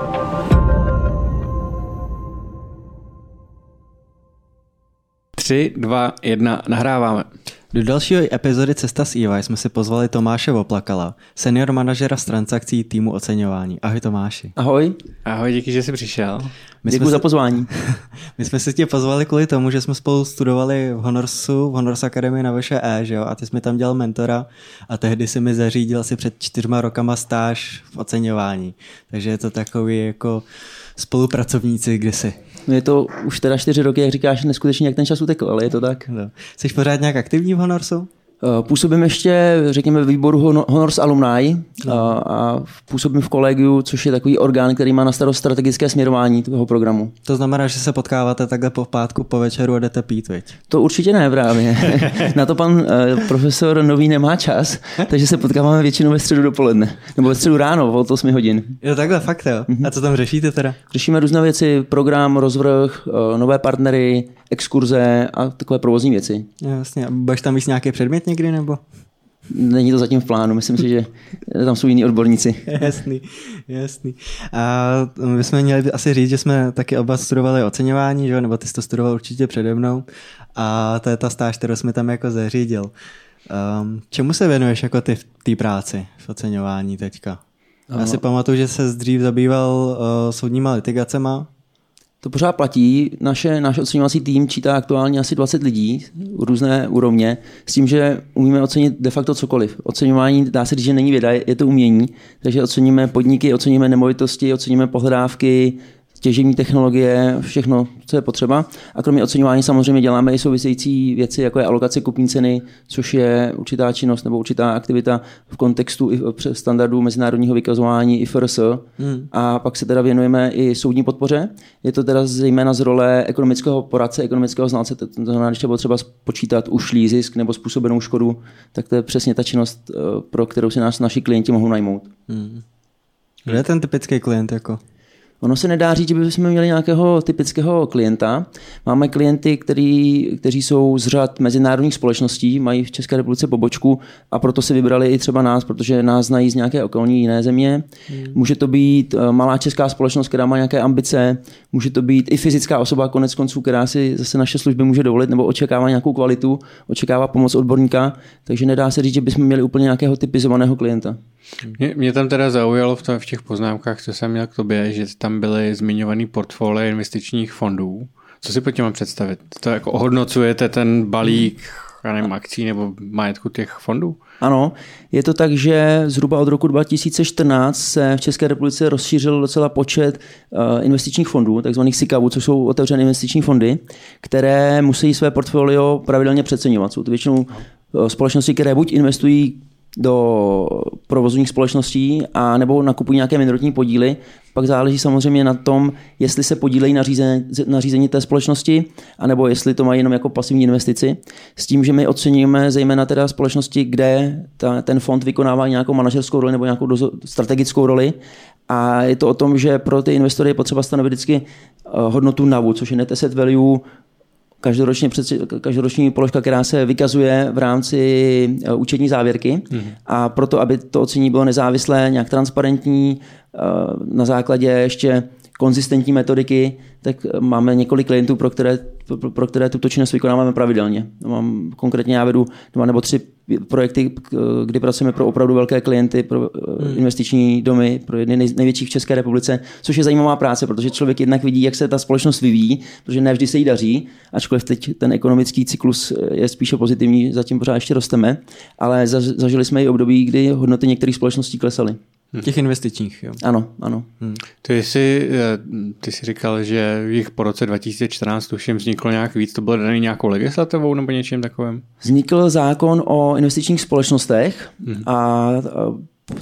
Thank you. Tři, dva, jedna, nahráváme. Do dalšího epizody Cesta s EY jsme si pozvali Tomáše Voplakala, senior manažera z transakcí týmu oceňování. Ahoj Tomáši. Ahoj. Ahoj, díky, že jsi přišel. My Děkuji jsme za si, pozvání. my jsme si tě pozvali kvůli tomu, že jsme spolu studovali v Honorsu, v Honors Academy na VŠE, že jo? A ty jsi mi tam dělal mentora a tehdy si mi zařídil asi před čtyřma rokama stáž v oceňování. Takže je to takový jako spolupracovníci kdysi. No je to už teda čtyři roky, jak říkáš, neskutečně, jak ten čas utekl, ale je to tak. No. Jsi pořád nějak aktivní v Honorsu? Eh, Působím ještě, řekněme, v výboru Hon- Honors Alumni a, a působím v kolegiu, což je takový orgán, který má na starost strategické směrování toho programu. To znamená, že se potkáváte takhle po pátku, po večeru a jdete pít, viď? To určitě ne právě. na to pan eh, profesor Nový nemá čas, takže se potkáváme většinou ve středu dopoledne. Nebo ve středu ráno, od 8 hodin. Jo, takhle, fakt jo. A co tam řešíte teda? Řešíme různé věci, program, rozvrh, eh, nové partnery, exkurze a takové provozní věci. Jasně, a budeš tam víc nějaký předmět někdy, nebo? Není to zatím v plánu, myslím si, že tam jsou jiní odborníci. jasný, jasný. A my jsme měli asi říct, že jsme taky oba studovali oceňování, že nebo ty jsi to studoval určitě přede mnou a to je ta stáž, kterou jsme tam jako zařídil. Um, čemu se věnuješ jako ty v té práci, v oceňování teďka? Já si pamatuju, že se dřív zabýval uh, soudníma litigacema. To pořád platí. Naše, náš oceňovací tým čítá aktuálně asi 20 lidí, různé úrovně, s tím, že umíme ocenit de facto cokoliv. Oceňování dá se říct, že není věda, je to umění, takže oceníme podniky, oceníme nemovitosti, oceníme pohledávky, těžení technologie, všechno, co je potřeba. A kromě oceňování samozřejmě děláme i související věci, jako je alokace kupní ceny, což je určitá činnost nebo určitá aktivita v kontextu i standardů mezinárodního vykazování IFRS. Hmm. A pak se teda věnujeme i soudní podpoře. Je to teda zejména z role ekonomického poradce, ekonomického znalce, to znamená, když je potřeba spočítat ušlý zisk nebo způsobenou škodu, tak to je přesně ta činnost, pro kterou si nás naši klienti mohou najmout. Hmm. Kdo je ten typický klient? Jako? Ono se nedá říct, že bychom měli nějakého typického klienta. Máme klienty, který, kteří jsou z řad mezinárodních společností, mají v České republice pobočku a proto si vybrali i třeba nás, protože nás znají z nějaké okolní jiné země. Hmm. Může to být malá česká společnost, která má nějaké ambice, může to být i fyzická osoba, konec konců, která si zase naše služby může dovolit nebo očekává nějakou kvalitu, očekává pomoc odborníka, takže nedá se říct, že bychom měli úplně nějakého typizovaného klienta. Mě, mě tam teda zaujalo v, to, v těch poznámkách, co jsem měl k tobě, že tam byly zmiňovaný portfolie investičních fondů. Co si pod tím mám představit? To jako ohodnocujete ten balík já nevím, akcí nebo majetku těch fondů? Ano, je to tak, že zhruba od roku 2014 se v České republice rozšířil docela počet investičních fondů, takzvaných SICAVů, což jsou otevřené investiční fondy, které musí své portfolio pravidelně přeceňovat. Jsou to většinou společnosti, které buď investují do provozních společností a nebo nakupují nějaké minoritní podíly. Pak záleží samozřejmě na tom, jestli se podílejí na řízení, na řízení té společnosti, anebo jestli to mají jenom jako pasivní investici. S tím, že my oceníme zejména teda společnosti, kde ta, ten fond vykonává nějakou manažerskou roli nebo nějakou dozo, strategickou roli. A je to o tom, že pro ty investory je potřeba stanovit vždycky hodnotu NAVu, což je net asset value každoročně, každoroční položka, která se vykazuje v rámci účetní závěrky mm. a proto, aby to ocenění bylo nezávislé, nějak transparentní, na základě ještě konzistentní metodiky, tak máme několik klientů, pro které, pro, pro které tuto činnost vykonáváme pravidelně. Mám konkrétně já vedu dva nebo tři projekty, kdy pracujeme pro opravdu velké klienty, pro hmm. investiční domy, pro jedny nej, největších v České republice, což je zajímavá práce, protože člověk jednak vidí, jak se ta společnost vyvíjí, protože ne vždy se jí daří, ačkoliv teď ten ekonomický cyklus je spíše pozitivní, zatím pořád ještě rosteme, ale zažili jsme i období, kdy hodnoty některých společností klesaly. Hmm. Těch investičních, jo. Ano, ano. Hmm. Ty, jsi, eh, ty jsi říkal, že jich po roce 2014 tuším vzniklo nějak víc, to bylo daný nějakou legislativou nebo něčím takovým? Vznikl zákon o investičních společnostech hmm. a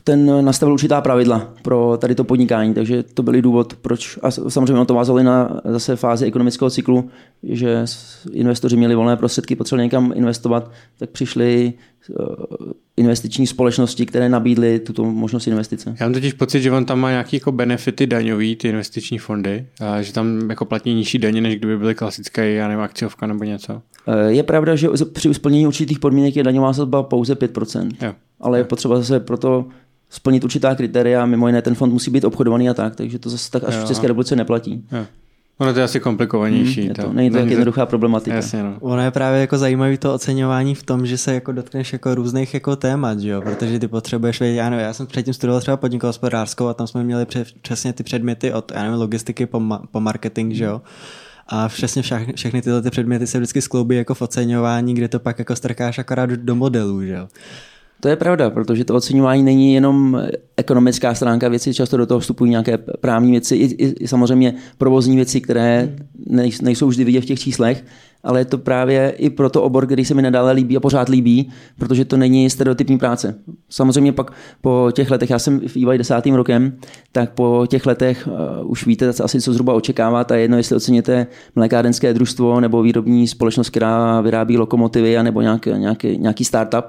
ten nastavil určitá pravidla pro tady to podnikání, takže to byl důvod, proč, a samozřejmě to vázalo na zase fázi ekonomického cyklu, že investoři měli volné prostředky, potřebovali někam investovat, tak přišli eh, investiční společnosti, které nabídly tuto možnost investice. Já mám totiž pocit, že on tam má nějaké jako benefity daňový, ty investiční fondy, a že tam jako platí nižší daně, než kdyby byly klasické, já nevím, akciovka nebo něco. Eh, je pravda, že při splnění určitých podmínek je daňová sazba pouze 5%. Jo. Ale je potřeba zase proto splnit určitá kritéria, mimo jiné ten fond musí být obchodovaný a tak, takže to zase tak až jo. v České republice neplatí. Jo. Ono to je asi komplikovanější. Hmm, je to, není to tak jednoduchá problematika. Jasně, no. Ono je právě jako zajímavé to oceňování v tom, že se jako dotkneš jako různých jako témat, že jo? protože ty potřebuješ vědět, já, nevím, já jsem předtím studoval třeba podnikovou hospodářskou a tam jsme měli přesně ty předměty od já nevím, logistiky po, ma, po marketing, že jo. A přesně všechny, všechny tyhle ty předměty se vždycky skloubí jako v oceňování, kde to pak jako strkáš akorát do modelů, že jo. To je pravda, protože to oceňování není jenom ekonomická stránka věci, často do toho vstupují nějaké právní věci, i, i, samozřejmě provozní věci, které nejsou vždy vidět v těch číslech, ale je to právě i pro to obor, který se mi nadále líbí a pořád líbí, protože to není stereotypní práce. Samozřejmě pak po těch letech, já jsem v EY desátým rokem, tak po těch letech uh, už víte asi, co zhruba očekávat a jedno, jestli oceníte mlékárenské družstvo nebo výrobní společnost, která vyrábí lokomotivy, nebo nějaký, nějaký, nějaký startup,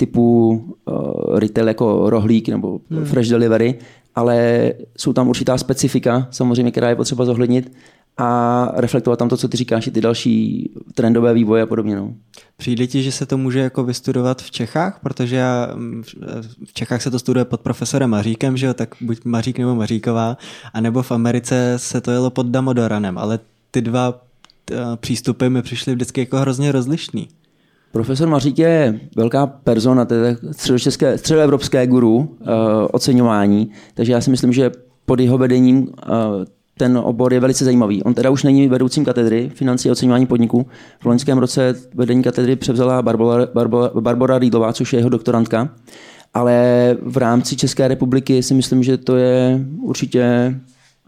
typu uh, retail jako rohlík nebo hmm. fresh delivery, ale jsou tam určitá specifika, samozřejmě, která je potřeba zohlednit a reflektovat tam to, co ty říkáš, i ty další trendové vývoje a podobně. No. Přijde ti, že se to může jako vystudovat v Čechách, protože já, mm, v Čechách se to studuje pod profesorem Maříkem, že jo, tak buď Mařík nebo Maříková, anebo v Americe se to jelo pod Damodoranem, ale ty dva eh, přístupy mi přišly vždycky jako hrozně rozlišný. Profesor Mařík je velká persona, to je středočeské, středoevropské guru uh, oceňování, takže já si myslím, že pod jeho vedením uh, ten obor je velice zajímavý. On teda už není vedoucím katedry financí a oceňování podniků. V loňském roce vedení katedry převzala Barbara, Barbara, Barbara Rýdlová, což je jeho doktorantka. Ale v rámci České republiky si myslím, že to je určitě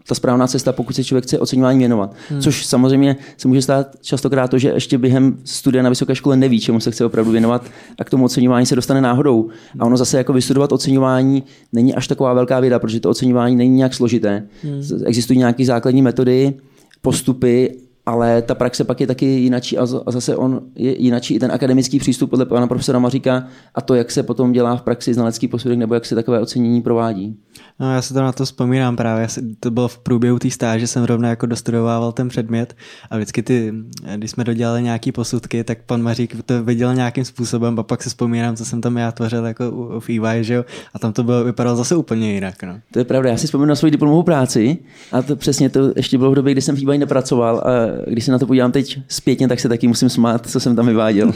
ta správná cesta, pokud se člověk chce oceňování věnovat. Hmm. Což samozřejmě se může stát častokrát to, že ještě během studia na vysoké škole neví, čemu se chce opravdu věnovat a k tomu oceňování se dostane náhodou. A ono zase jako vystudovat oceňování není až taková velká věda, protože to oceňování není nějak složité. Hmm. Existují nějaké základní metody, postupy ale ta praxe pak je taky jinačí a zase on je jinačí i ten akademický přístup podle pana profesora Maříka a to, jak se potom dělá v praxi znalecký posudek nebo jak se takové ocenění provádí. No, já se to na to vzpomínám právě, to bylo v průběhu té stáže, jsem rovně jako dostudovával ten předmět a vždycky ty, když jsme dodělali nějaký posudky, tak pan Mařík to viděl nějakým způsobem a pak se vzpomínám, co jsem tam já tvořil jako v EY, že jo, a tam to bylo, vypadalo zase úplně jinak. No. To je pravda, já si vzpomínám na svoji diplomovou práci a to přesně to ještě bylo v době, kdy jsem v EY nepracoval a když se na to podívám teď zpětně, tak se taky musím smát, co jsem tam vyváděl.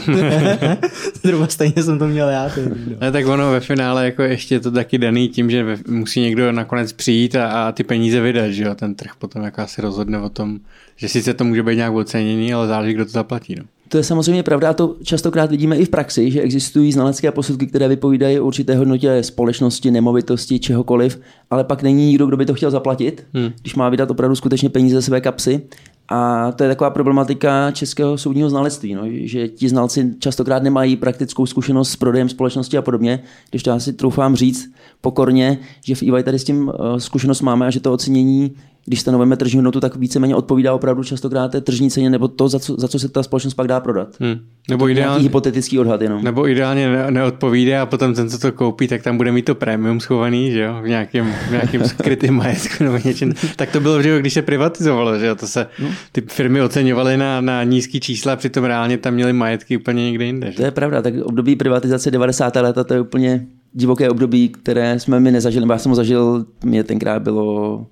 Zhruba stejně jsem to měl já. Teď, no. Ne, tak ono ve finále jako ještě to taky daný tím, že musí někdo nakonec přijít a, a ty peníze vydat, že jo, ten trh potom jako asi rozhodne o tom, že sice to může být nějak ocenění, ale záleží, kdo to zaplatí. No. To je samozřejmě pravda a to častokrát vidíme i v praxi, že existují znalecké posudky, které vypovídají o určité hodnotě společnosti, nemovitosti, čehokoliv, ale pak není nikdo, kdo by to chtěl zaplatit, hmm. když má vydat opravdu skutečně peníze ze své kapsy. A to je taková problematika českého soudního znalectví, no, že ti znalci častokrát nemají praktickou zkušenost s prodejem společnosti a podobně, když to já si troufám říct pokorně, že v EY tady s tím uh, zkušenost máme a že to ocenění když stanovíme tržní hodnotu, tak víceméně odpovídá opravdu častokrát té tržní ceně nebo to, za co, za co se ta společnost pak dá prodat. Hmm. Nebo ideálně, hypotetický odhad jenom. Nebo ideálně ne, neodpovídá a potom ten, co to koupí, tak tam bude mít to prémium schovaný, že jo, v nějakém, v nějakém skrytém majetku nebo něčem. Tak to bylo že když se privatizovalo, že jo, to se no. ty firmy oceňovaly na, na nízký čísla, přitom reálně tam měly majetky úplně někde jinde. Že? To je pravda, tak období privatizace 90. leta to je úplně divoké období, které jsme my nezažili, nebo já jsem ho zažil, mě tenkrát bylo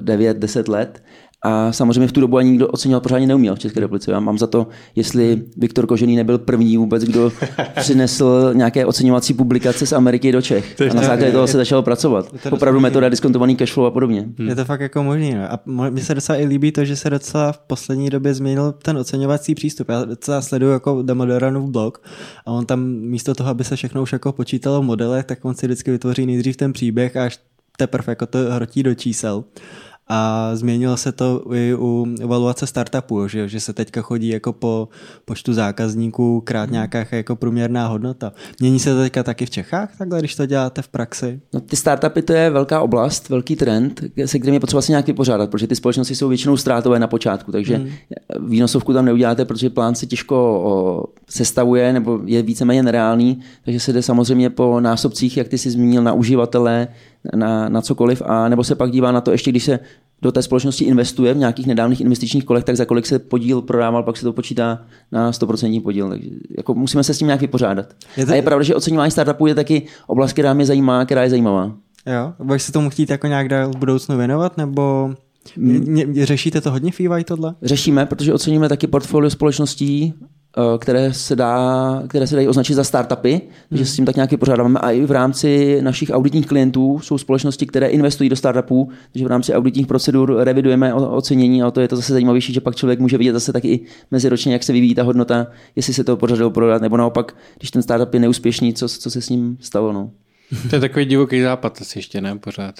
9-10 let. A samozřejmě v tu dobu ani nikdo oceňovat pořádně neuměl v České republice. Já mám za to, jestli Viktor Kožený nebyl první vůbec, kdo přinesl nějaké oceňovací publikace z Ameriky do Čech. A na základě toho se začalo pracovat. Opravdu metoda diskontovaný cashflow a podobně. Hmm. Je to fakt jako možné. No. A mně se docela i líbí to, že se docela v poslední době změnil ten oceňovací přístup. Já docela sleduju jako Damodoranův blog a on tam místo toho, aby se všechno už jako počítalo v modelech, tak on si vždycky vytvoří nejdřív ten příběh a až teprve jako to hrotí do čísel. A změnilo se to i u evaluace startupů, že, že se teďka chodí jako po počtu zákazníků krát nějaká jako průměrná hodnota. Mění se to teďka taky v Čechách, takhle, když to děláte v praxi? No, ty startupy to je velká oblast, velký trend, se kterým je potřeba se nějak vypořádat, protože ty společnosti jsou většinou ztrátové na počátku, takže hmm. výnosovku tam neuděláte, protože plán se těžko sestavuje nebo je víceméně nereálný, takže se jde samozřejmě po násobcích, jak ty si zmínil, na uživatele, na, na cokoliv, a nebo se pak dívá na to ještě, když se do té společnosti investuje v nějakých nedávných investičních kolech, tak za kolik se podíl prodával, pak se to počítá na 100% podíl. Takže jako musíme se s tím nějak vypořádat. Je to... A je pravda, že oceňování startupů je taky oblast, která mě zajímá, která je zajímavá. Jo, budeš se tomu chtít jako nějak dál v budoucnu věnovat, nebo mě, řešíte to hodně v EY tohle? Řešíme, protože oceníme taky portfolio společností, které se, dá, které se dají označit za startupy, hmm. takže s tím tak nějaký pořádáme. A i v rámci našich auditních klientů jsou společnosti, které investují do startupů, takže v rámci auditních procedur revidujeme ocenění a to je to zase zajímavější, že pak člověk může vidět zase taky i meziročně, jak se vyvíjí ta hodnota, jestli se to podařilo prodat, nebo naopak, když ten startup je neúspěšný, co, co se s ním stalo. No. To je takový divoký západ asi ještě, ne? Pořád.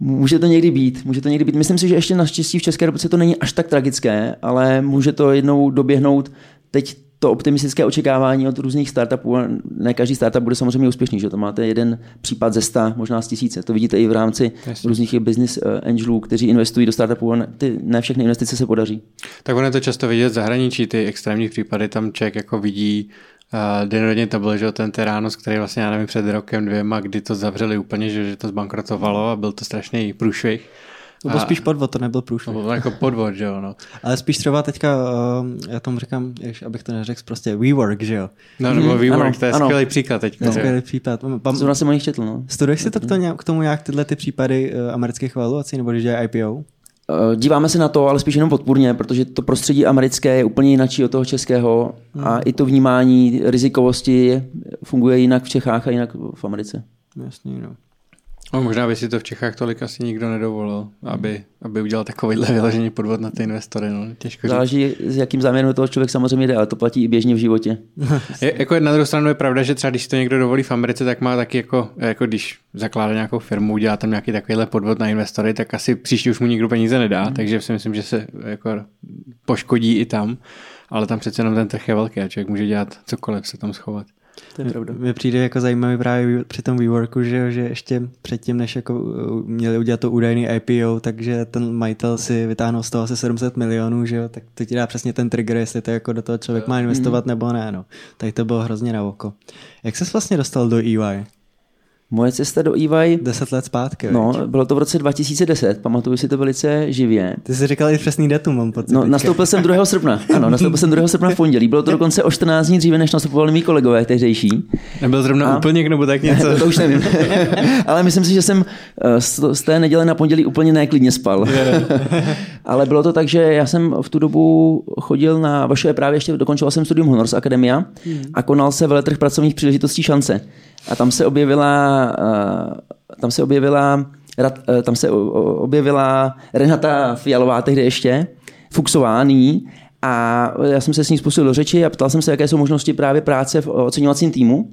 Může to někdy být, může to někdy být. Myslím si, že ještě naštěstí v České republice to není až tak tragické, ale může to jednou doběhnout. Teď to optimistické očekávání od různých startupů, ne každý startup bude samozřejmě úspěšný, že to máte jeden případ ze sta, možná z tisíce. To vidíte i v rámci Jasně. různých business eh, angelů, kteří investují do startupů a ty, ne všechny investice se podaří. Tak ono je to často vidět v zahraničí, ty extrémní případy, tam člověk jako vidí Uh, den to byl, že ten Terános, který vlastně, já nevím, před rokem, dvěma, kdy to zavřeli úplně, že, že to zbankrotovalo a byl to strašný průšvih. To byl a, spíš podvod, to nebyl průšvih. To byl jako podvod, že jo. No. Ale spíš třeba teďka, uh, já tomu říkám, jež, abych to neřekl, prostě WeWork, že jo. No, nebo mm-hmm. WeWork, ano, to je ano. skvělý příklad teďka. No. Skvělý příklad. Pam, Zrovna jsem o nich četl, no. Studuješ si to k tomu, k tomu nějak tyhle ty případy uh, amerických valuací, nebo když je IPO? Eh, díváme se na to, ale spíš jenom podpůrně, protože to prostředí americké je úplně jinak od toho českého hmm. a i to vnímání rizikovosti funguje jinak v Čechách a jinak v Americe. Jasně, no. No, možná by si to v Čechách tolik asi nikdo nedovolil, aby, aby udělal takovýhle vyložený podvod na ty investory. No. Těžko Záleží, s jakým záměrem toho člověk samozřejmě jde, ale to platí i běžně v životě. je, jako na druhou stranu je pravda, že třeba když to někdo dovolí v Americe, tak má taky jako, jako když zakládá nějakou firmu, udělá tam nějaký takovýhle podvod na investory, tak asi příště už mu nikdo peníze nedá, hmm. takže si myslím, že se jako poškodí i tam, ale tam přece jenom ten trh je velký a člověk může dělat cokoliv se tam schovat. To je pravda. Mně přijde jako zajímavý právě při tom WeWorku, že, že ještě předtím, než jako uh, měli udělat to údajný IPO, takže ten majitel si vytáhnul z toho asi 700 milionů, že jo, tak to ti dá přesně ten trigger, jestli to jako do toho člověk má investovat mm. nebo ne, no. Tak to bylo hrozně na oko. Jak ses vlastně dostal do EY? Moje cesta do EY... Deset let zpátky. No, veď? bylo to v roce 2010, pamatuju si to velice živě. Ty jsi říkal i přesný datum, mám pocit. No, nastoupil jsem 2. srpna, ano, nastoupil jsem 2. srpna v pondělí. Bylo to dokonce o 14 dní dříve, než nastupovali mý kolegové tehdejší. Nebyl zrovna A... úplně nebo tak něco? to už nevím. Ale myslím si, že jsem eh, z té neděle na pondělí úplně neklidně spal. Ale bylo to tak, že já jsem v tu dobu chodil na vaše právě ještě dokončoval jsem studium Honors Akademia hmm. a konal se veletrh pracovních příležitostí šance. A tam se objevila, uh, tam se objevila, uh, tam se objevila Renata Fialová tehdy ještě, Fuxová nyní, a já jsem se s ní spustil do řeči a ptal jsem se, jaké jsou možnosti právě práce v oceňovacím týmu.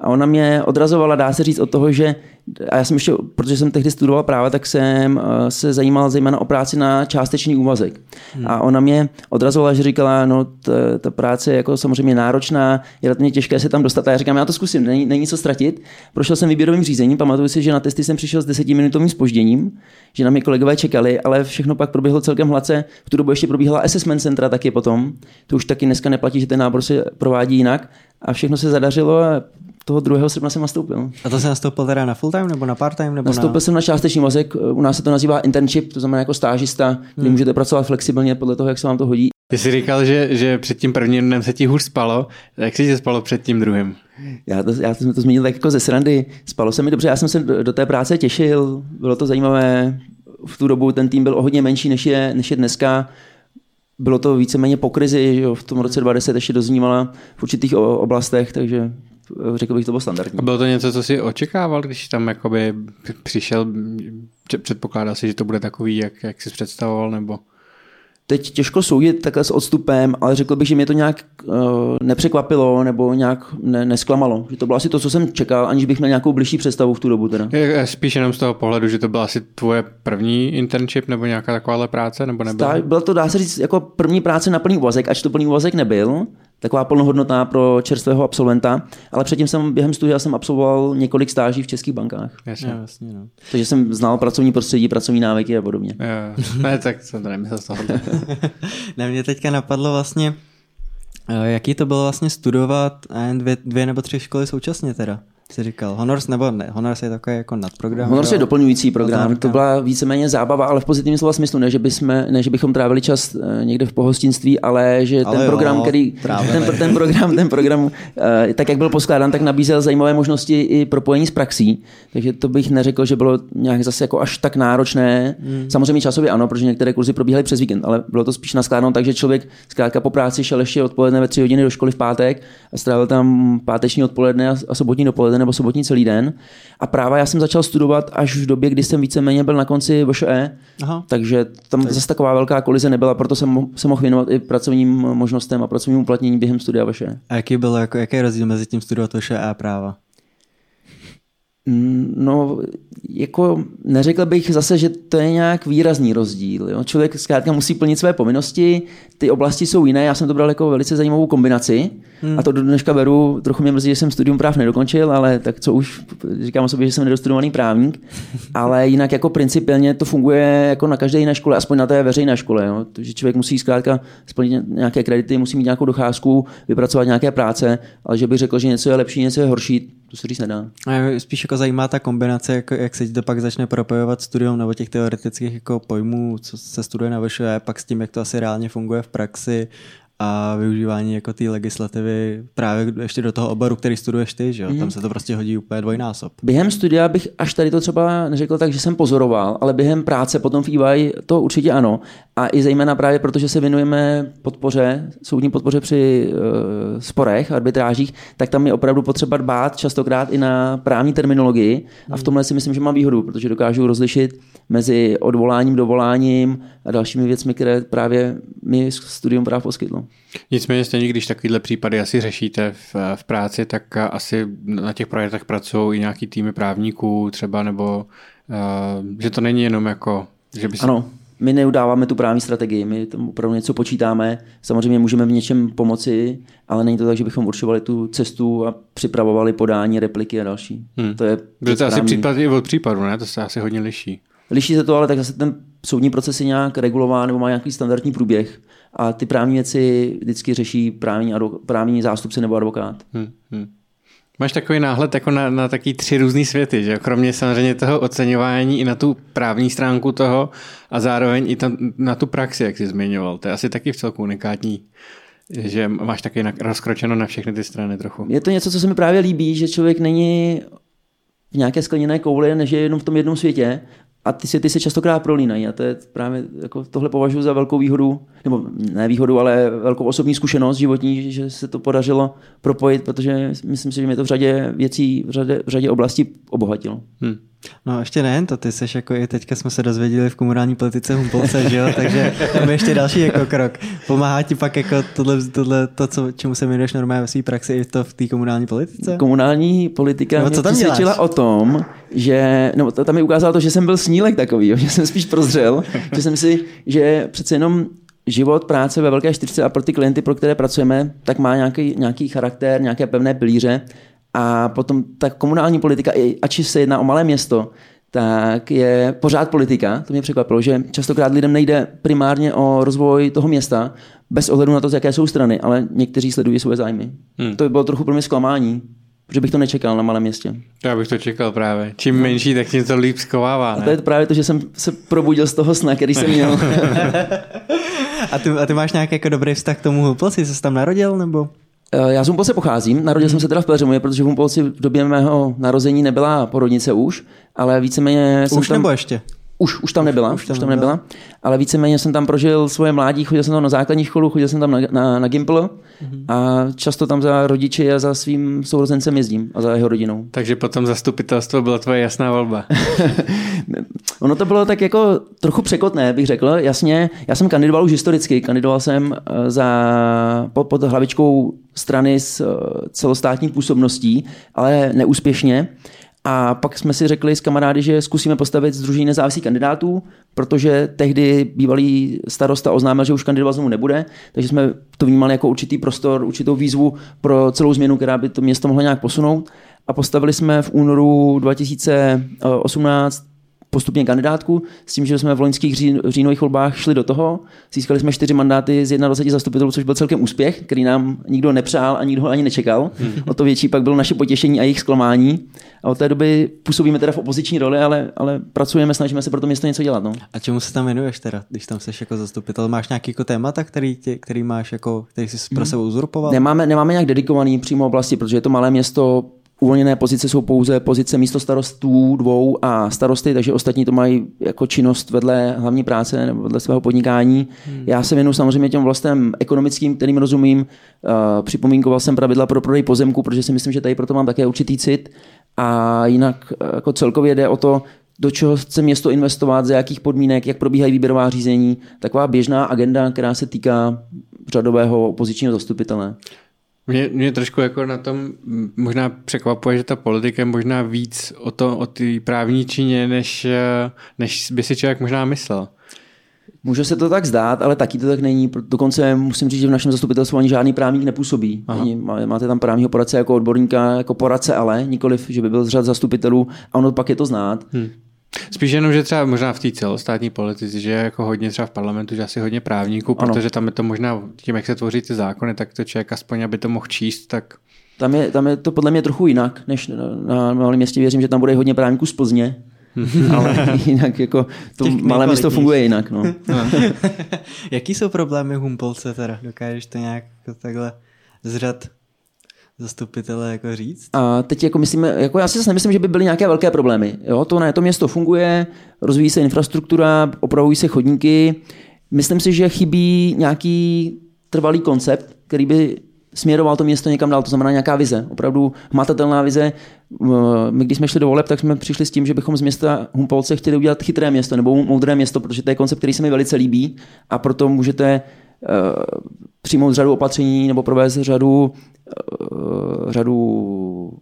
A ona mě odrazovala, dá se říct, od toho, že a já jsem ještě, protože jsem tehdy studoval práva, tak jsem eh, se zajímal zejména o práci na částečný úvazek. Hmm. A ona mě odrazovala, že říkala, no ta práce je jako samozřejmě náročná, je relativně těžké se tam dostat. A já říkám, já to zkusím, není, není co ztratit. Prošel jsem výběrovým řízením, pamatuju si, že na testy jsem přišel s desetiminutovým spožděním, že na mě kolegové čekali, ale všechno pak proběhlo celkem hladce. V tu dobu ještě probíhala assessment centra taky potom. To už taky dneska neplatí, že ten nábor se provádí jinak. A všechno se zadařilo a toho 2. srpna jsem nastoupil. A to jsem nastoupil teda na full time nebo na part time? Nebo nastoupil na... jsem na částečný mozek, u nás se to nazývá internship, to znamená jako stážista, kdy hmm. můžete pracovat flexibilně podle toho, jak se vám to hodí. Ty jsi říkal, že, že před tím prvním dnem se ti hůř spalo. Jak si tě spalo před tím druhým? Já, to, já jsem to zmínil tak jako ze srandy. Spalo se mi dobře, já jsem se do, do té práce těšil, bylo to zajímavé. V tu dobu ten tým byl o hodně menší, než je, než je dneska bylo to víceméně po krizi, že v tom roce 2010 ještě doznívala v určitých oblastech, takže řekl bych, to bylo standardní. A bylo to něco, co si očekával, když tam jakoby přišel, předpokládal si, že to bude takový, jak, jak jsi představoval, nebo? Teď těžko soudit takhle s odstupem, ale řekl bych, že mě to nějak uh, nepřekvapilo nebo nějak ne, nesklamalo. Že to bylo asi to, co jsem čekal, aniž bych měl nějakou blížší představu v tu dobu. Teda. Spíš jenom z toho pohledu, že to byla asi tvoje první internship nebo nějaká takováhle práce, nebo nebyla? Byla to, dá se říct, jako první práce na plný úvazek, ač to plný úvazek nebyl, taková plnohodnotná pro čerstvého absolventa, ale předtím jsem během studia jsem absolvoval několik stáží v českých bankách. Jasně. Ja, jasně no. Takže jsem znal pracovní prostředí, pracovní návyky a podobně. Jo. Ne, tak jsem to nemyslel z toho. ne, mě teďka napadlo vlastně, eh, jaký to bylo vlastně studovat dvě, dvě nebo tři školy současně teda? Jsi říkal Honors nebo ne? Honors je takový jako nadprogram. Honors je doplňující program. To byla víceméně zábava, ale v pozitivním slova smyslu. Ne, že, bychom, ne, že bychom trávili čas eh, někde v pohostinství, ale že Ale ten jo, program, který, trávili. ten, ten, program, ten program, eh, tak jak byl poskládán, tak nabízel zajímavé možnosti i propojení s praxí. Takže to bych neřekl, že bylo nějak zase jako až tak náročné. Hmm. Samozřejmě časově ano, protože některé kurzy probíhaly přes víkend, ale bylo to spíš naskládáno tak, že člověk zkrátka po práci šel ještě odpoledne ve tři hodiny do školy v pátek a strávil tam páteční odpoledne a, a sobotní dopoledne nebo sobotní celý den. A práva já jsem začal studovat až v době, kdy jsem víceméně byl na konci VŠE, Aha. takže tam tak. zase taková velká kolize nebyla, proto jsem mo- se mohl věnovat i pracovním možnostem a pracovním uplatnění během studia VŠE. A jaký byl, jako, jaký je rozdíl mezi tím studovat vaše a práva? Mm, No, jako neřekl bych zase, že to je nějak výrazný rozdíl. Jo? Člověk zkrátka musí plnit své povinnosti, ty oblasti jsou jiné, já jsem to bral jako velice zajímavou kombinaci hmm. a to do dneška beru, trochu mě mrzí, že jsem studium práv nedokončil, ale tak co už, říkám sobě, že jsem nedostudovaný právník, ale jinak jako principiálně to funguje jako na každé jiné škole, aspoň na té veřejné škole, jo? To, že člověk musí zkrátka splnit nějaké kredity, musí mít nějakou docházku, vypracovat nějaké práce, ale že bych řekl, že něco je lepší, něco je horší, to se říct nedá. A spíš jako zajímá ta kombinace, jako, jak se ti to pak začne propojovat studium nebo těch teoretických jako pojmů, co se studuje na VŠE, pak s tím, jak to asi reálně funguje v praxi a využívání jako té legislativy právě ještě do toho oboru, který studuješ ty, že jo? Mm. Tam se to prostě hodí úplně dvojnásob. Během studia bych až tady to třeba neřekl tak, že jsem pozoroval, ale během práce potom v EY to určitě ano. A i zejména právě proto, že se věnujeme podpoře, soudní podpoře při uh, sporech, arbitrážích, tak tam je opravdu potřeba dbát častokrát i na právní terminologii. A v tomhle si myslím, že mám výhodu, protože dokážu rozlišit mezi odvoláním, dovoláním a dalšími věcmi, které právě mi studium práv poskytlo. Nicméně stejně, když takovýhle případy asi řešíte v, v práci, tak asi na těch projektech pracují i nějaký týmy právníků třeba, nebo uh, že to není jenom jako, že by si... Ano, my neudáváme tu právní strategii, my tam opravdu něco počítáme, samozřejmě můžeme v něčem pomoci, ale není to tak, že bychom určovali tu cestu a připravovali podání, repliky a další. Hmm. To je Bude to asi případ i od případu, ne? To se asi hodně liší. Liší se to, ale tak zase ten soudní proces je nějak regulován nebo má nějaký standardní průběh a ty právní věci vždycky řeší právní, právní zástupce nebo advokát. Hmm, hmm. Máš takový náhled jako na, na taky tři různé světy, že kromě samozřejmě toho oceňování i na tu právní stránku toho a zároveň i tam, na tu praxi, jak jsi zmiňoval. To je asi taky v celku unikátní, že máš taky na, rozkročeno na všechny ty strany trochu. Je to něco, co se mi právě líbí, že člověk není v nějaké skleněné kouli, než je jenom v tom jednom světě a ty světy se častokrát prolínají a to je právě jako tohle považuji za velkou výhodu, nebo ne výhodu, ale velkou osobní zkušenost životní, že se to podařilo propojit, protože myslím si, že mě to v řadě věcí, v řadě, v řadě oblastí obohatilo. Hmm. No ještě nejen to, ty seš jako i teďka jsme se dozvěděli v komunální politice Humpolce, že jo, takže tam je ještě další jako krok. Pomáhá ti pak jako tohle, tohle to, co, čemu se věnuješ normálně ve své praxi i to v té komunální politice? Komunální politika No, mě co tam přesvědčila o tom, že, no to, tam mi ukázalo to, že jsem byl snílek takový, jo, že jsem spíš prozřel, že jsem si, že přece jenom život, práce ve velké čtyřce a pro ty klienty, pro které pracujeme, tak má nějaký, nějaký charakter, nějaké pevné pilíře a potom ta komunální politika, i ač se jedná o malé město, tak je pořád politika. To mě překvapilo, že častokrát lidem nejde primárně o rozvoj toho města, bez ohledu na to, z jaké jsou strany, ale někteří sledují svoje zájmy. Hmm. To by bylo trochu pro mě zklamání, protože bych to nečekal na malém městě. Já bych to čekal právě. Čím menší, tak tím to líp skovává, A ne? to je právě to, že jsem se probudil z toho sna, který jsem měl. A ty, a ty máš nějaký jako dobrý vztah k tomu jsi se tam narodil nebo? Eh, Já z Humpolce pocházím, narodil jsem se teda v Pelřemově, protože v Humpolci v době mého narození nebyla porodnice už, ale víceméně jsem Už tam... nebo ještě? Už, už tam nebyla, Už už tam už tam nebyla. nebyla. ale víceméně jsem tam prožil svoje mládí, chodil jsem tam na základní školu, chodil jsem tam na, na, na Gimpl Mhm. a často tam za rodiči a za svým sourozencem jezdím a za jeho rodinou. Takže potom zastupitelstvo byla tvoje jasná volba. Ono to bylo tak jako trochu překotné, bych řekl. Jasně, já jsem kandidoval už historicky. Kandidoval jsem eh, za, pod, pod hlavičkou strany s eh, celostátní působností, ale neúspěšně. A pak jsme si řekli s kamarády, že zkusíme postavit Združení nezávislých kandidátů, protože tehdy bývalý starosta oznámil, že už kandidovat znovu nebude, takže jsme to vnímali jako určitý prostor, určitou výzvu pro celou změnu, která by to město mohla nějak posunout. A postavili jsme v únoru 2018 postupně kandidátku s tím, že jsme v loňských říjen, říjnových volbách šli do toho. Získali jsme čtyři mandáty z 21 zastupitelů, což byl celkem úspěch, který nám nikdo nepřál a nikdo ani nečekal. Hmm. O to větší pak bylo naše potěšení a jejich zklamání. A od té doby působíme teda v opoziční roli, ale, ale pracujeme, snažíme se pro to město něco dělat. No. A čemu se tam věnuješ teda, když tam jsi jako zastupitel? Máš nějaký jako témata, který, tě, který máš jako, který jsi pro sebe uzurpoval? Nemáme, nemáme nějak dedikovaný přímo oblasti, protože je to malé město, uvolněné pozice jsou pouze pozice místo starostů dvou a starosty, takže ostatní to mají jako činnost vedle hlavní práce nebo vedle svého podnikání. Hmm. Já se věnuju samozřejmě těm vlastem ekonomickým, kterým rozumím. Uh, připomínkoval jsem pravidla pro prodej pozemku, protože si myslím, že tady proto mám také určitý cit. A jinak jako celkově jde o to, do čeho chce město investovat, za jakých podmínek, jak probíhají výběrová řízení. Taková běžná agenda, která se týká řadového opozičního zastupitele. Mě, mě trošku jako na tom možná překvapuje, že ta politika je možná víc o, to, o té právní čině, než, než by si člověk možná myslel. Může se to tak zdát, ale taky to tak není. Dokonce musím říct, že v našem zastupitelstvu ani žádný právník nepůsobí. Ani, máte tam právního poradce jako odborníka, jako poradce, ale nikoliv, že by byl z řad zastupitelů a ono pak je to znát. Hmm. Spíš jenom, že třeba možná v té celostátní politice, že je jako hodně třeba v parlamentu, že asi hodně právníků, ano. protože tam je to možná tím, jak se tvoří ty zákony, tak to člověk aspoň, aby to mohl číst, tak tam je, tam je to podle mě trochu jinak, než na, na malém městě. Věřím, že tam bude hodně právníků z Plzně, ale jinak jako to Těch malé město funguje jinak. No. Jaký jsou problémy Humpolce teda? Dokážeš to nějak jako takhle zřad zastupitele jako říct? A teď jako myslím, jako já si zase nemyslím, že by byly nějaké velké problémy. Jo, to ne, to město funguje, rozvíjí se infrastruktura, opravují se chodníky. Myslím si, že chybí nějaký trvalý koncept, který by směroval to město někam dál, to znamená nějaká vize, opravdu hmatatelná vize. My, když jsme šli do voleb, tak jsme přišli s tím, že bychom z města Humpolce chtěli udělat chytré město nebo moudré město, protože to je koncept, který se mi velice líbí a proto můžete přijmout řadu opatření nebo provést řadu, eh, řadu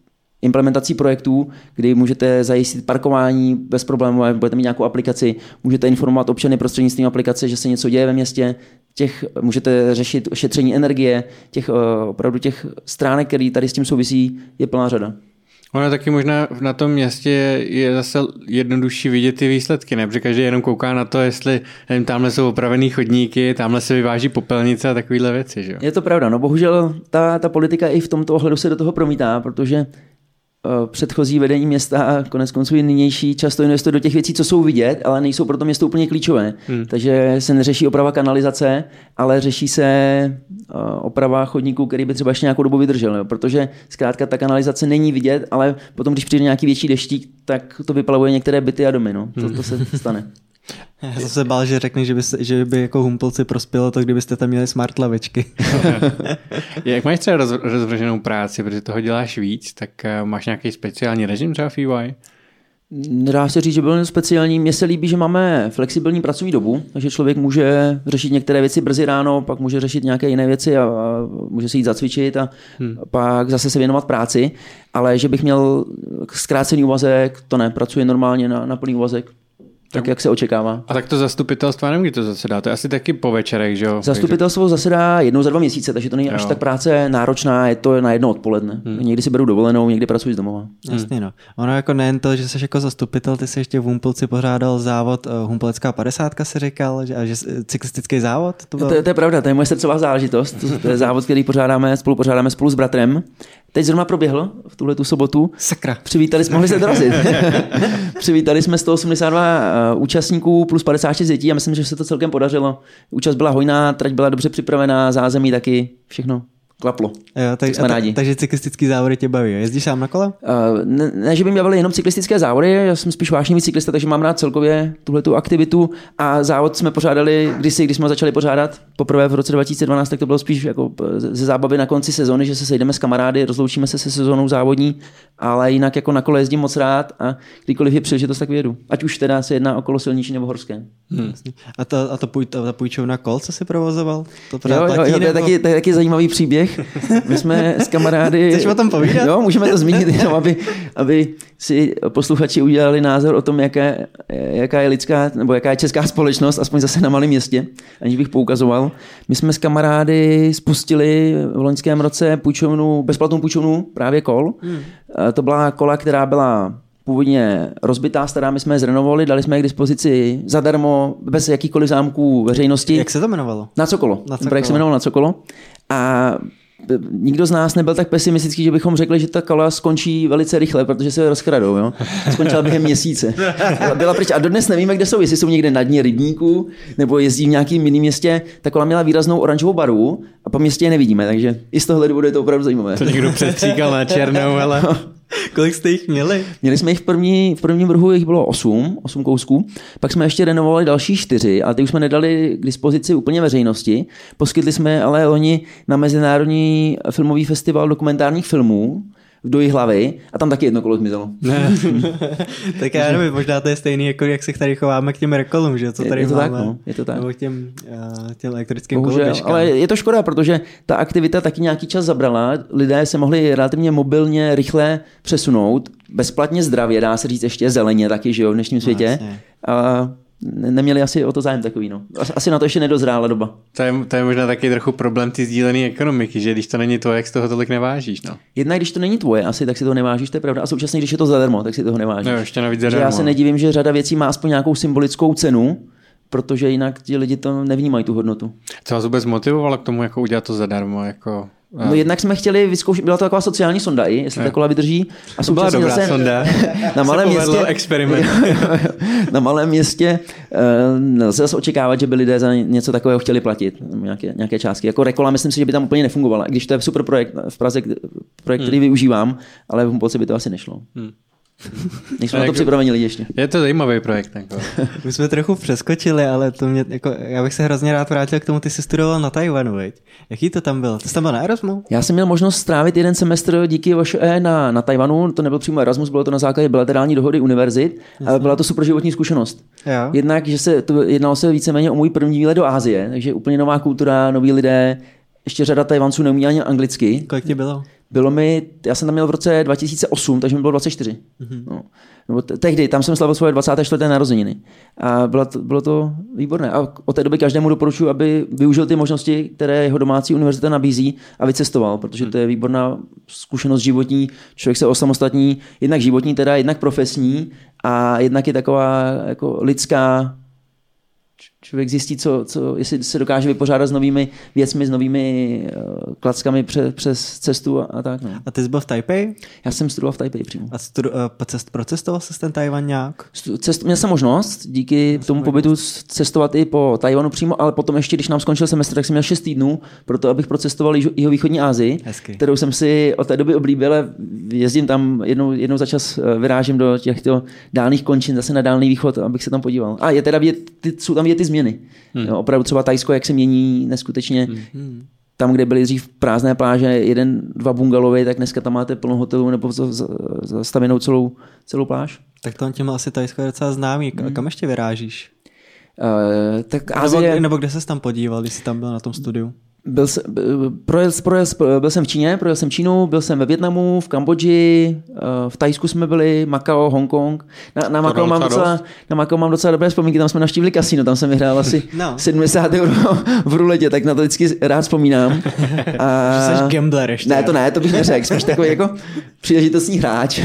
implementací projektů, kdy můžete zajistit parkování bez problémů, budete mít nějakou aplikaci, můžete informovat občany prostřednictvím aplikace, že se něco děje ve městě, těch, můžete řešit šetření energie, těch eh, opravdu těch stránek, které tady s tím souvisí, je plná řada. Ono taky možná na tom městě je zase jednodušší vidět ty výsledky, ne? Protože každý jenom kouká na to, jestli nevím, tamhle jsou opravený chodníky, tamhle se vyváží popelnice a takovéhle věci. Že? Je to pravda, no bohužel ta, ta politika i v tomto ohledu se do toho promítá, protože předchozí vedení města a konec konců i nynější často investuje do těch věcí, co jsou vidět, ale nejsou pro to město úplně klíčové. Hmm. Takže se neřeší oprava kanalizace, ale řeší se eh, oprava chodníků, který by třeba ještě nějakou dobu vydržel. Jo? Protože zkrátka ta kanalizace není vidět, ale potom, když přijde nějaký větší deštík, tak to vyplavuje některé byty a domy. No? To, to se stane. Já jsem se bál, že řekne, že by, že by jako Humpolci prospělo to, kdybyste tam měli smart lavičky. Jak máš třeba roz, rozvrženou práci, protože toho děláš víc, tak eh, máš nějaký speciální režim třeba v EY? Dá se říct, že byl speciální. Mně se líbí, že máme flexibilní pracovní dobu, takže člověk může řešit některé věci brzy ráno, pak může řešit nějaké jiné věci a, a může si jít zacvičit a hmm. pak zase se věnovat práci. Ale že bych měl zkrácený úvazek, to ne, pracuji normálně na, na plný úvazek tak jak se očekává. A tak to zastupitelstvo, nevím, kdy to zasedá, to je asi taky po večerech, že jo? Zastupitelstvo zasedá jednou za dva měsíce, takže to není jo. až tak práce náročná, je to na jedno odpoledne. Hmm. Někdy si beru dovolenou, někdy pracuji z domova. Hmm. Jasně, no. Ono jako nejen to, že jsi jako zastupitel, ty jsi ještě v Humpolci pořádal závod uh, Humpolecká 50, se říkal, že, že cyklistický závod? To, bylo... to, to, je pravda, to je moje srdcová záležitost. To, to je závod, který pořádáme, spolu pořádáme spolu s bratrem. Teď zrovna proběhl v tuhle tu sobotu. Sakra. Přivítali jsme, mohli se dorazit. Přivítali jsme 182 eh, účastníků plus 56 dětí a myslím, že se to celkem podařilo. Účast byla hojná, trať byla dobře připravená, zázemí taky, všechno klaplo. Jo, tak, tak jsme ta, rádi. Takže cyklistický závody tě baví. Jezdíš sám na kole? Uh, ne, ne, že by mě bavily jenom cyklistické závody, já jsem spíš vášnivý cyklista, takže mám rád celkově tuhle tu aktivitu a závod jsme pořádali kdysi, když jsme začali pořádat poprvé v roce 2012, tak to bylo spíš jako ze zábavy na konci sezóny, že se sejdeme s kamarády, rozloučíme se se sezónou závodní, ale jinak jako na kole jezdím moc rád a kdykoliv je příležitost, tak vědu. Ať už teda se jedná o kolo silnější nebo horské. Hmm. A, ta, a ta, půj, ta, ta půjčovna kol, co si provozoval? To jo, jo, jo, to, je taky, to je taky zajímavý příběh my jsme s kamarády... Chceš o tom povídat? Jo, můžeme to zmínit jenom, aby, aby si posluchači udělali názor o tom, jaká, jaká je lidská, nebo jaká je česká společnost, aspoň zase na malém městě, aniž bych poukazoval. My jsme s kamarády spustili v loňském roce půjčovnu, bezplatnou půjčovnu právě kol. Hmm. To byla kola, která byla původně rozbitá stará, my jsme je zrenovovali, dali jsme je k dispozici zadarmo, bez jakýchkoliv zámků veřejnosti. Jak se to jmenovalo? Na Cokolo. Na Ten projekt se jmenoval Na Cokolo. A nikdo z nás nebyl tak pesimistický, že bychom řekli, že ta kola skončí velice rychle, protože se rozkradou. Jo? Skončila během měsíce. Byla pryč. A dodnes nevíme, kde jsou, jestli jsou někde na dně rybníku, nebo jezdí v nějakém jiném městě. Ta kola měla výraznou oranžovou barvu a po městě je nevidíme, takže i z tohle důvodu je to opravdu zajímavé. To někdo přestříkal na černou, ale... Kolik jste jich měli? Měli jsme jich v, první, v prvním vrhu, jich bylo 8, 8 kousků, pak jsme ještě renovovali další 4, ale ty už jsme nedali k dispozici úplně veřejnosti. Poskytli jsme ale oni na Mezinárodní filmový festival dokumentárních filmů, v doji hlavy a tam taky jedno kolo zmizelo. tak já nevím, možná to je stejný, jako jak se tady chováme k těm rekolům, že co tady je to máme. Tak, no, je to tak. Nebo k těm, uh, těm elektrickým Bohužel, koloběžkám. ale je to škoda, protože ta aktivita taky nějaký čas zabrala. Lidé se mohli relativně mobilně, rychle přesunout. Bezplatně zdravě, dá se říct ještě zeleně taky, že jo, v dnešním světě. jasně. a ne- neměli asi o to zájem takový. No. Asi- na to ještě nedozrála doba. To je, to je možná taky trochu problém ty sdílené ekonomiky, že když to není tvoje, jak z toho tolik nevážíš. No, Jednak, když to není tvoje, asi tak si to nevážíš, to je pravda. A současně, když je to zadarmo, tak si toho nevážíš. no ještě navíc že já zadarmo. se nedivím, že řada věcí má aspoň nějakou symbolickou cenu, protože jinak ti lidi to nevnímají tu hodnotu. Co vás vůbec motivovalo k tomu, jako udělat to zadarmo? Jako, No jednak jsme chtěli vyzkoušet, byla to taková sociální sonda i, jestli ta kola vydrží. A to byla dobrá zase sonda. na malém Se městě, experiment. na malém městě eh, nelze zase očekávat, že by lidé za něco takového chtěli platit, nějaké, nějaké částky. Jako Rekola myslím si, že by tam úplně nefungovala, i když to je super projekt v Praze, projekt, který využívám, ale v Humpolce by to asi nešlo. Hmm. Nejsme A na to připraveni lidi ještě. Je to zajímavý projekt. Jako. My jsme trochu přeskočili, ale to mě, jako, já bych se hrozně rád vrátil k tomu, ty jsi studoval na Tajvanu, veď? Jaký to tam bylo? Ty jsi tam byl na Erasmu? Já jsem měl možnost strávit jeden semestr díky VŠE na, na Tajvanu, to nebyl přímo Erasmus, bylo to na základě bilaterální dohody univerzit, ale byla to super životní zkušenost. Jo. Jednak, že se to jednalo se víceméně o můj první výlet do Ázie, takže úplně nová kultura, noví lidé, ještě řada Tajvanců neumí ani anglicky. Kolik ti bylo? Bylo mi, já jsem tam měl v roce 2008, takže mi bylo 24. Mm-hmm. No. Nebo te- tehdy, tam jsem slavil svoje 24. narozeniny. A bylo to, bylo to výborné. A od té doby každému doporučuji, aby využil ty možnosti, které jeho domácí univerzita nabízí a vycestoval, protože to je výborná zkušenost životní. Člověk se osamostatní, jednak životní, teda jednak profesní a jednak je taková jako lidská člověk zjistí, co, co, jestli se dokáže vypořádat s novými věcmi, s novými uh, klackami pře, přes cestu a, a tak. No. A ty jsi byl v Taipei? Já jsem studoval v Taipei přímo. A studi- uh, cest, procestoval jsi ten Tajvan nějak? Cest, měl jsem možnost díky tomu pobytu cestovat i po Tajvanu přímo, ale potom ještě, když nám skončil semestr, tak jsem měl 6 týdnů pro to, abych procestoval jiho- jihovýchodní Asii, Hezky. kterou jsem si od té doby oblíbil. Jezdím tam jednou, jednou za čas, eh, vyrážím do těchto dálných končin, zase na dálný východ, abych se tam podíval. A je teda vidět, ty, jsou tam vidět ty změny. Hmm. Jo, opravdu třeba Tajsko, jak se mění neskutečně. Hmm. Tam, kde byly dřív prázdné pláže, jeden, dva bungalovy, tak dneska tam máte plno hotelů nebo za- za- zastavěnou celou, celou pláž. Tak to těm asi Tajsko je docela známý. K- Kam ještě vyrážíš? Uh, tak Nebo, Azie, nebo kde se tam podíval, když jsi tam byl na tom studiu? Byl, jsem, projel, projel, byl jsem v Číně, projel jsem Čínu, byl jsem ve Větnamu, v Kambodži, eh, v Tajsku jsme byli, Makao, Hongkong. Na, na, Makao, mám docela na Makao mám docela dobré vzpomínky, tam jsme navštívili kasino, tam jsem vyhrál asi No. no. 70 euro v ruletě, tak na to vždycky rád vzpomínám. A... Že jsi gambler ještě. Ne, to ne, to bych neřekl, spíš takový jako příležitostný hráč.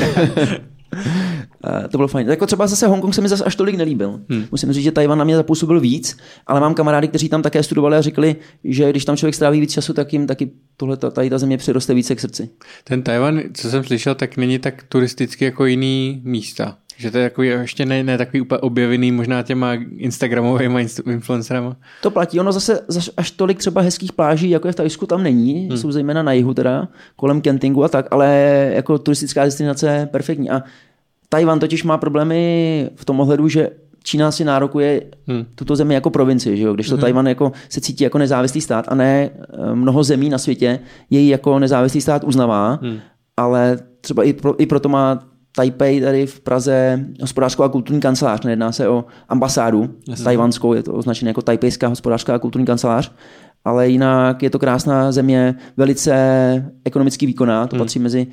A to bylo fajn. Jako třeba zase Hongkong se mi zase až tolik nelíbil. Hmm. Musím říct, že Tajvan na mě zapůsobil víc, ale mám kamarády, kteří tam také studovali a řekli, že když tam člověk stráví víc času, tak jim taky tohle, tady ta země přiroste více k srdci. Ten Tajvan, co jsem slyšel, tak není tak turisticky jako jiný místa. Že to je jako ještě ne, ne takový úplně objevený možná těma Instagramovými inst- influencerama. To platí, ono zase, zase až tolik třeba hezkých pláží, jako je v Tajsku, tam není, hmm. jsou zejména na jihu teda, kolem Kentingu a tak, ale jako turistická destinace perfektní. A Tajvan totiž má problémy v tom ohledu, že Čína si nárokuje hmm. tuto zemi jako provincii, že jo? když to hmm. Tajvan jako se cítí jako nezávislý stát a ne eh, mnoho zemí na světě jej jako nezávislý stát uznává, hmm. ale třeba i, pro, i proto má Taipei tady v Praze hospodářskou a kulturní kancelář, nejedná se o ambasádu Jasně. tajvanskou, je to označené jako tajpejská hospodářská a kulturní kancelář, ale jinak je to krásná země, velice ekonomicky výkonná, to hmm. patří mezi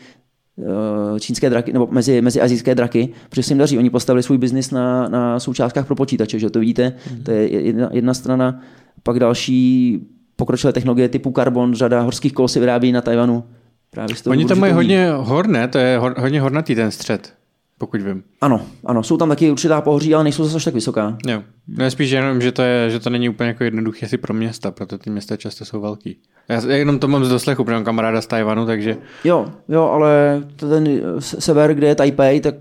čínské draky, nebo mezi, mezi azijské draky, protože se jim daří. Oni postavili svůj biznis na, na součástkách pro počítače, že to vidíte, hmm. to je jedna, jedna strana, pak další pokročilé technologie typu karbon, řada horských kol se vyrábí na Tajvanu. Právě Oni tam mají hodně hor, ne? To je hor, hodně hornatý ten střed. Pokud vím. Ano, ano, jsou tam taky určitá pohoří, ale nejsou zase tak vysoká. Jo. No je spíš jenom, že to, je, že to není úplně jako jednoduché si pro města, proto ty města často jsou velký. Já jenom to mám z doslechu, protože mám kamaráda z Tajvanu, takže... Jo, jo, ale ten sever, kde je Taipei, tak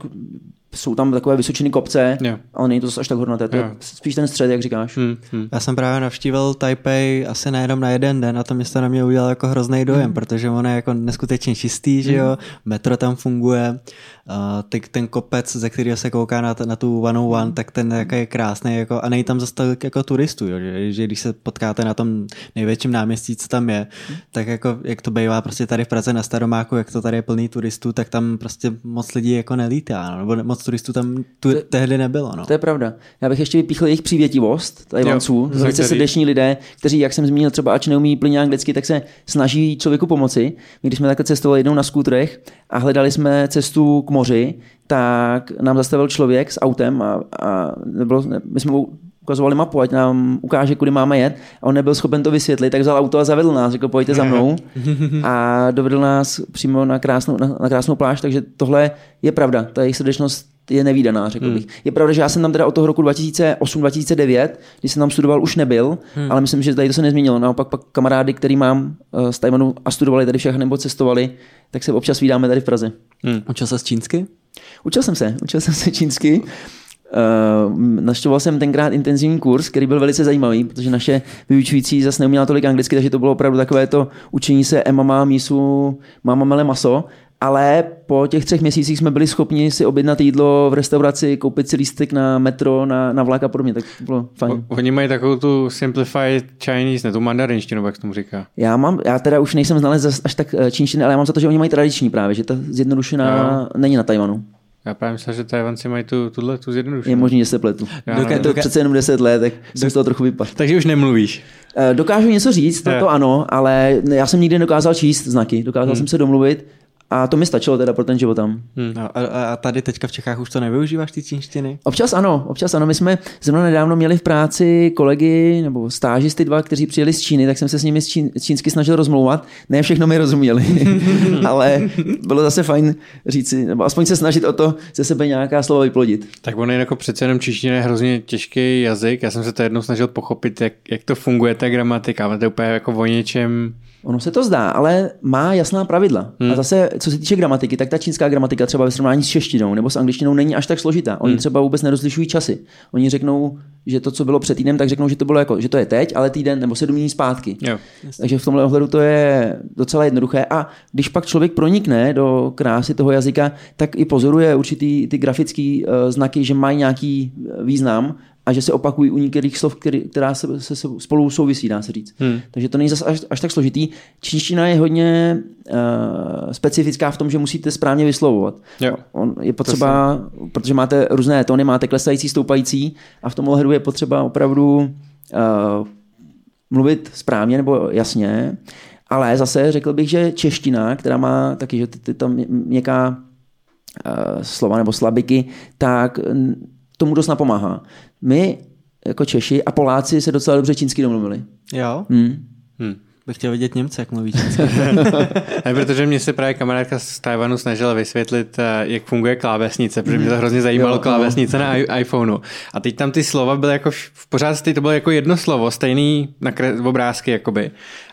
jsou tam takové vysočiny kopce, Jo. ale není to zase až tak hornaté, to je Jo. spíš ten střed, jak říkáš. Hm, hm. Já jsem právě navštívil Taipei asi nejenom na jeden den a to město na mě udělalo jako hrozný dojem, Hmm. protože ono je jako neskutečně čistý, že jo, metro tam funguje, a ty, ten kopec, ze kterého se kouká na, t- na tu 101, Hmm. tak ten jako je krásný jako, a není tam zase tolik jako turistů, jo, že, že, když se potkáte na tom největším náměstí, co tam je, Hmm. tak jako jak to bývá prostě tady v Praze na Staromáku, jak to tady je plný turistů, tak tam prostě moc lidí jako nelítá, no, nebo moc turistů tam tu, tehdy nebylo. No. To je pravda. Já bych ještě vypíchl jejich přívětivost, Tajvanců. Velice který- srdeční lidé, kteří, jak jsem zmínil, třeba ač neumí plně anglicky, tak se snaží člověku pomoci. My, když jsme takhle cestovali jednou na skútrech a hledali jsme cestu k moři, tak nám zastavil člověk s autem a, a nebylo, ne, my jsme mu ukazovali mapu, ať nám ukáže, kudy máme jet. A on nebyl schopen to vysvětlit, tak vzal auto a zavedl nás, řekl, pojďte za mnou. A dovedl nás přímo na krásnou, na, na krásnou pláž, takže tohle je pravda. Ta jejich srdečnost je nevýdaná, řekl bych. Je pravda, že já jsem tam teda od toho roku 2008-2009, když jsem tam studoval, už nebyl, ale myslím, že tady to se nezměnilo. Naopak pak kamarády, který mám eh, z Tajvanu a studovali tady všechno nebo cestovali, tak se občas vídáme tady v Praze. Učil se z čínsky? Učil jsem se, učil jsem se čínsky. Uh, naštěvoval jsem tenkrát intenzivní kurz, který byl velice zajímavý, protože naše vyučující zase neuměla tolik anglicky, takže to bylo opravdu takové to učení se emama, misu, mama mele maso, ale po těch třech měsících jsme byli schopni si objednat jídlo v restauraci, koupit si lístek na metro, na, na vlak a podobně, tak to bylo fajn. O- Oni mají takovou tu simplified Chinese, ne tu mandarinštinu, jak se tomu říká. Já mám, já teda už nejsem znalec až tak eh, čínštiny, ale já mám za to, že oni mají tradiční právě, že ta zjednodušená není na Tajvanu. Já právě myslel, že Tajvanci mají tu, tuhle, tu Je zjednodušenou. možný, že se pletu. Já nevím. to přece jenom 10 let, tak jsem z toho trochu vypadl. Takže už nemluvíš. Eh, Dokážu něco říct, to, to ano, ale já jsem nikdy nedokázal číst znaky. Dokázal Hmm. jsem se domluvit a to mi stačilo teda pro ten život tam. Hm. No, a, a tady teďka v Čechách už to nevyužíváš, ty čínštiny? Občas ano, občas ano. My jsme zrovna nedávno měli v práci kolegy nebo stážisty dva, kteří přijeli z Číny, tak jsem se s nimi z čín, čínsky snažil rozmlouvat. Ne všechno mi rozuměli, ale bylo zase fajn říci, nebo aspoň se snažit o to ze sebe nějaká slova vyplodit. Tak on je jako přece jenom čeština je hrozně těžký jazyk. Já jsem se to jednou snažil pochopit, jak, jak to funguje, ta gramatika, ale to je úplně jako o něčem... Ono se to zdá, ale má jasná pravidla. Hmm. A zase, co se týče gramatiky, tak ta čínská gramatika třeba ve srovnání s češtinou nebo s angličtinou není až tak složitá. Oni hmm. třeba vůbec nerozlišují časy. Oni řeknou, že to, co bylo před týdnem, tak řeknou, že to bylo jako, že to je teď, ale týden nebo sedm dní zpátky. Jo. Takže v tomhle ohledu to je docela jednoduché. A když pak člověk pronikne do krásy toho jazyka, tak i pozoruje určitý ty grafické uh, znaky, že mají nějaký eh, význam a že se opakují u některých slov, který, která se, se, se spolu souvisí, dá se říct. Hmm. Takže to není zase až, až tak složitý. Čínština je hodně uh, specifická v tom, že musíte správně vyslovovat. Jo. On je potřeba, protože máte různé tóny, máte klesající, stoupající a v tom ohledu je potřeba opravdu uh, mluvit správně nebo jasně, ale zase řekl bych, že čeština, která má taky, že ty, ty tam měkká uh, slova nebo slabiky, tak tomu dost napomáhá. My jako Češi a Poláci se docela dobře čínsky domluvili. Jo? Hmm. Hm. Bych chtěl vidět Němce, jak mluví čínsky. Ne, protože mě se právě kamarádka z Tajvanu snažila vysvětlit, eh, jak funguje klávesnice, protože mě to hrozně zajímalo Jo, klávesnice na i- iPhoneu. A teď tam ty slova byly jako v pořád to bylo jako jedno slovo, stejný na kre- obrázky jakoby.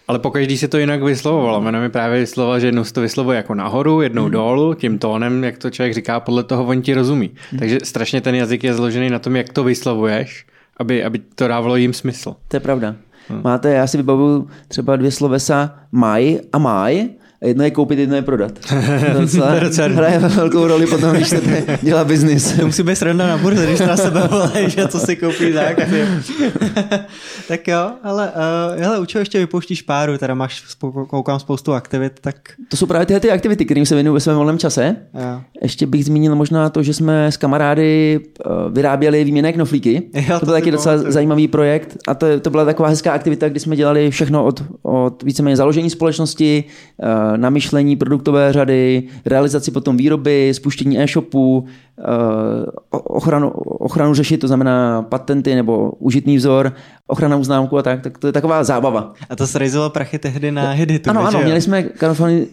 Ale pokaždý se to jinak vyslovovalo. Ona mi právě vyslovovala, že jednou se to vyslovuje jako nahoru, jednou Mhm. dolů, tím tónem, jak to člověk říká, podle toho on ti rozumí. Mhm. Takže strašně ten jazyk je zložený na tom, jak to vyslovuješ, aby, aby to dávalo jim smysl. To je pravda. Hmm. Máte, já si vybavuju třeba dvě slovesa maj a maj, a jedno je koupit, jedno je prodat. To docela hraje velkou roli potom, když chcete dělat biznis. To musí být sranda na burze, když na sebe volají, že co si koupí akcie. tak jo, ale uh, hele, u čeho ještě vypouštíš páru, teda máš, koukám spoustu aktivit, tak To jsou právě tyhle ty aktivity, kterým se věnuju ve svém volném čase. jo. Ještě bych zmínil možná to, že jsme s kamarády eh, vyráběli výměné knoflíky. Jo, to to byl taky docela pamatuju. zajímavý projekt a to, to byla taková hezká aktivita, kdy jsme dělali všechno od, od víceméně založení společnosti, na myšlení produktové řady, realizaci potom výroby, spuštění e-shopu, eh, ochranu, ochranu řešit, to znamená patenty nebo užitný vzor, ochranu známku a tak, tak to je taková zábava. A to srejzilo prachy tehdy na Hiditu. Ano, ano, měli jsme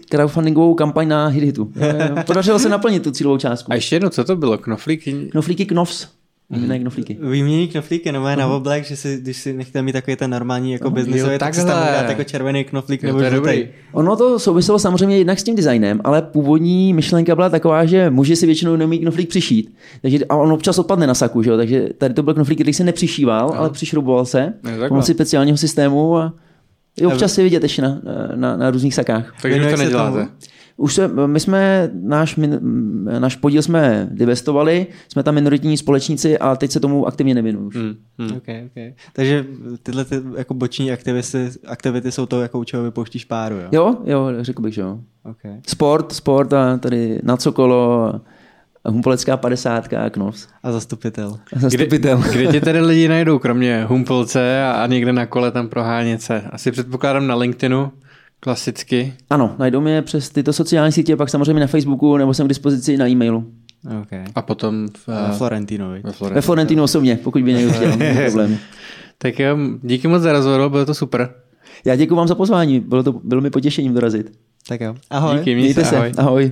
crowdfundingovou kampaň na Hiditu. Podařilo se naplnit tu cílovou částku. A ještě jedno, co to bylo? Knoflíky? Knoflíky Knofs. Výměné knoflíky. Výmění knoflíky, no na oblek, že si, když si nechtěl mít takový ten normální jako biznisový, tak si tam dát jako červený knoflík Jo, nebo to je žlutý. dobrý. Ono to souviselo samozřejmě jednak s tím designem, ale původní myšlenka byla taková, že muži si většinou neumí knoflík přišít. Takže, a on občas odpadne na saku, že jo? takže tady to byl knoflík, který se nepřišíval, ale přišrouboval se takhle. pomocí speciálního systému a je občas si vidět ještě na, na, na různých sakách. Takže to neděláte. tomu? Už se, my jsme, náš, min, náš podíl jsme divestovali, jsme tam minoritní společníci a teď se tomu aktivně nevěnuju. Hmm, hmm. Okay, okay. Takže tyhle ty, jako boční aktivity, aktivity jsou to, jako u čeho vypouštíš páru, jo? Jo, jo, řekl bych, že jo. Okay. Sport, sport a tady na cokolo, Humpolecká padesátka, Knovs. A zastupitel. Zastupitel. Kde, kde tě tedy lidi najdou, kromě Humpolce a, a někde na kole tam prohánět se? Asi předpokládám na LinkedInu, klasicky. Ano, najdou mě přes tyto sociální sítě, pak samozřejmě na Facebooku, nebo jsem k dispozici na e-mailu. Okay. A potom v, Na uh, Florentinovi. ve Florence. Ve Florentinu osobně, pokud by někdo chtěl, není problém. Tak jo, díky moc za rozhovor, bylo to super. Já děkuji vám za pozvání, bylo, to, bylo mi potěšením dorazit. Tak jo. Ahoj. Díky, měj Mějte se, se, ahoj. ahoj.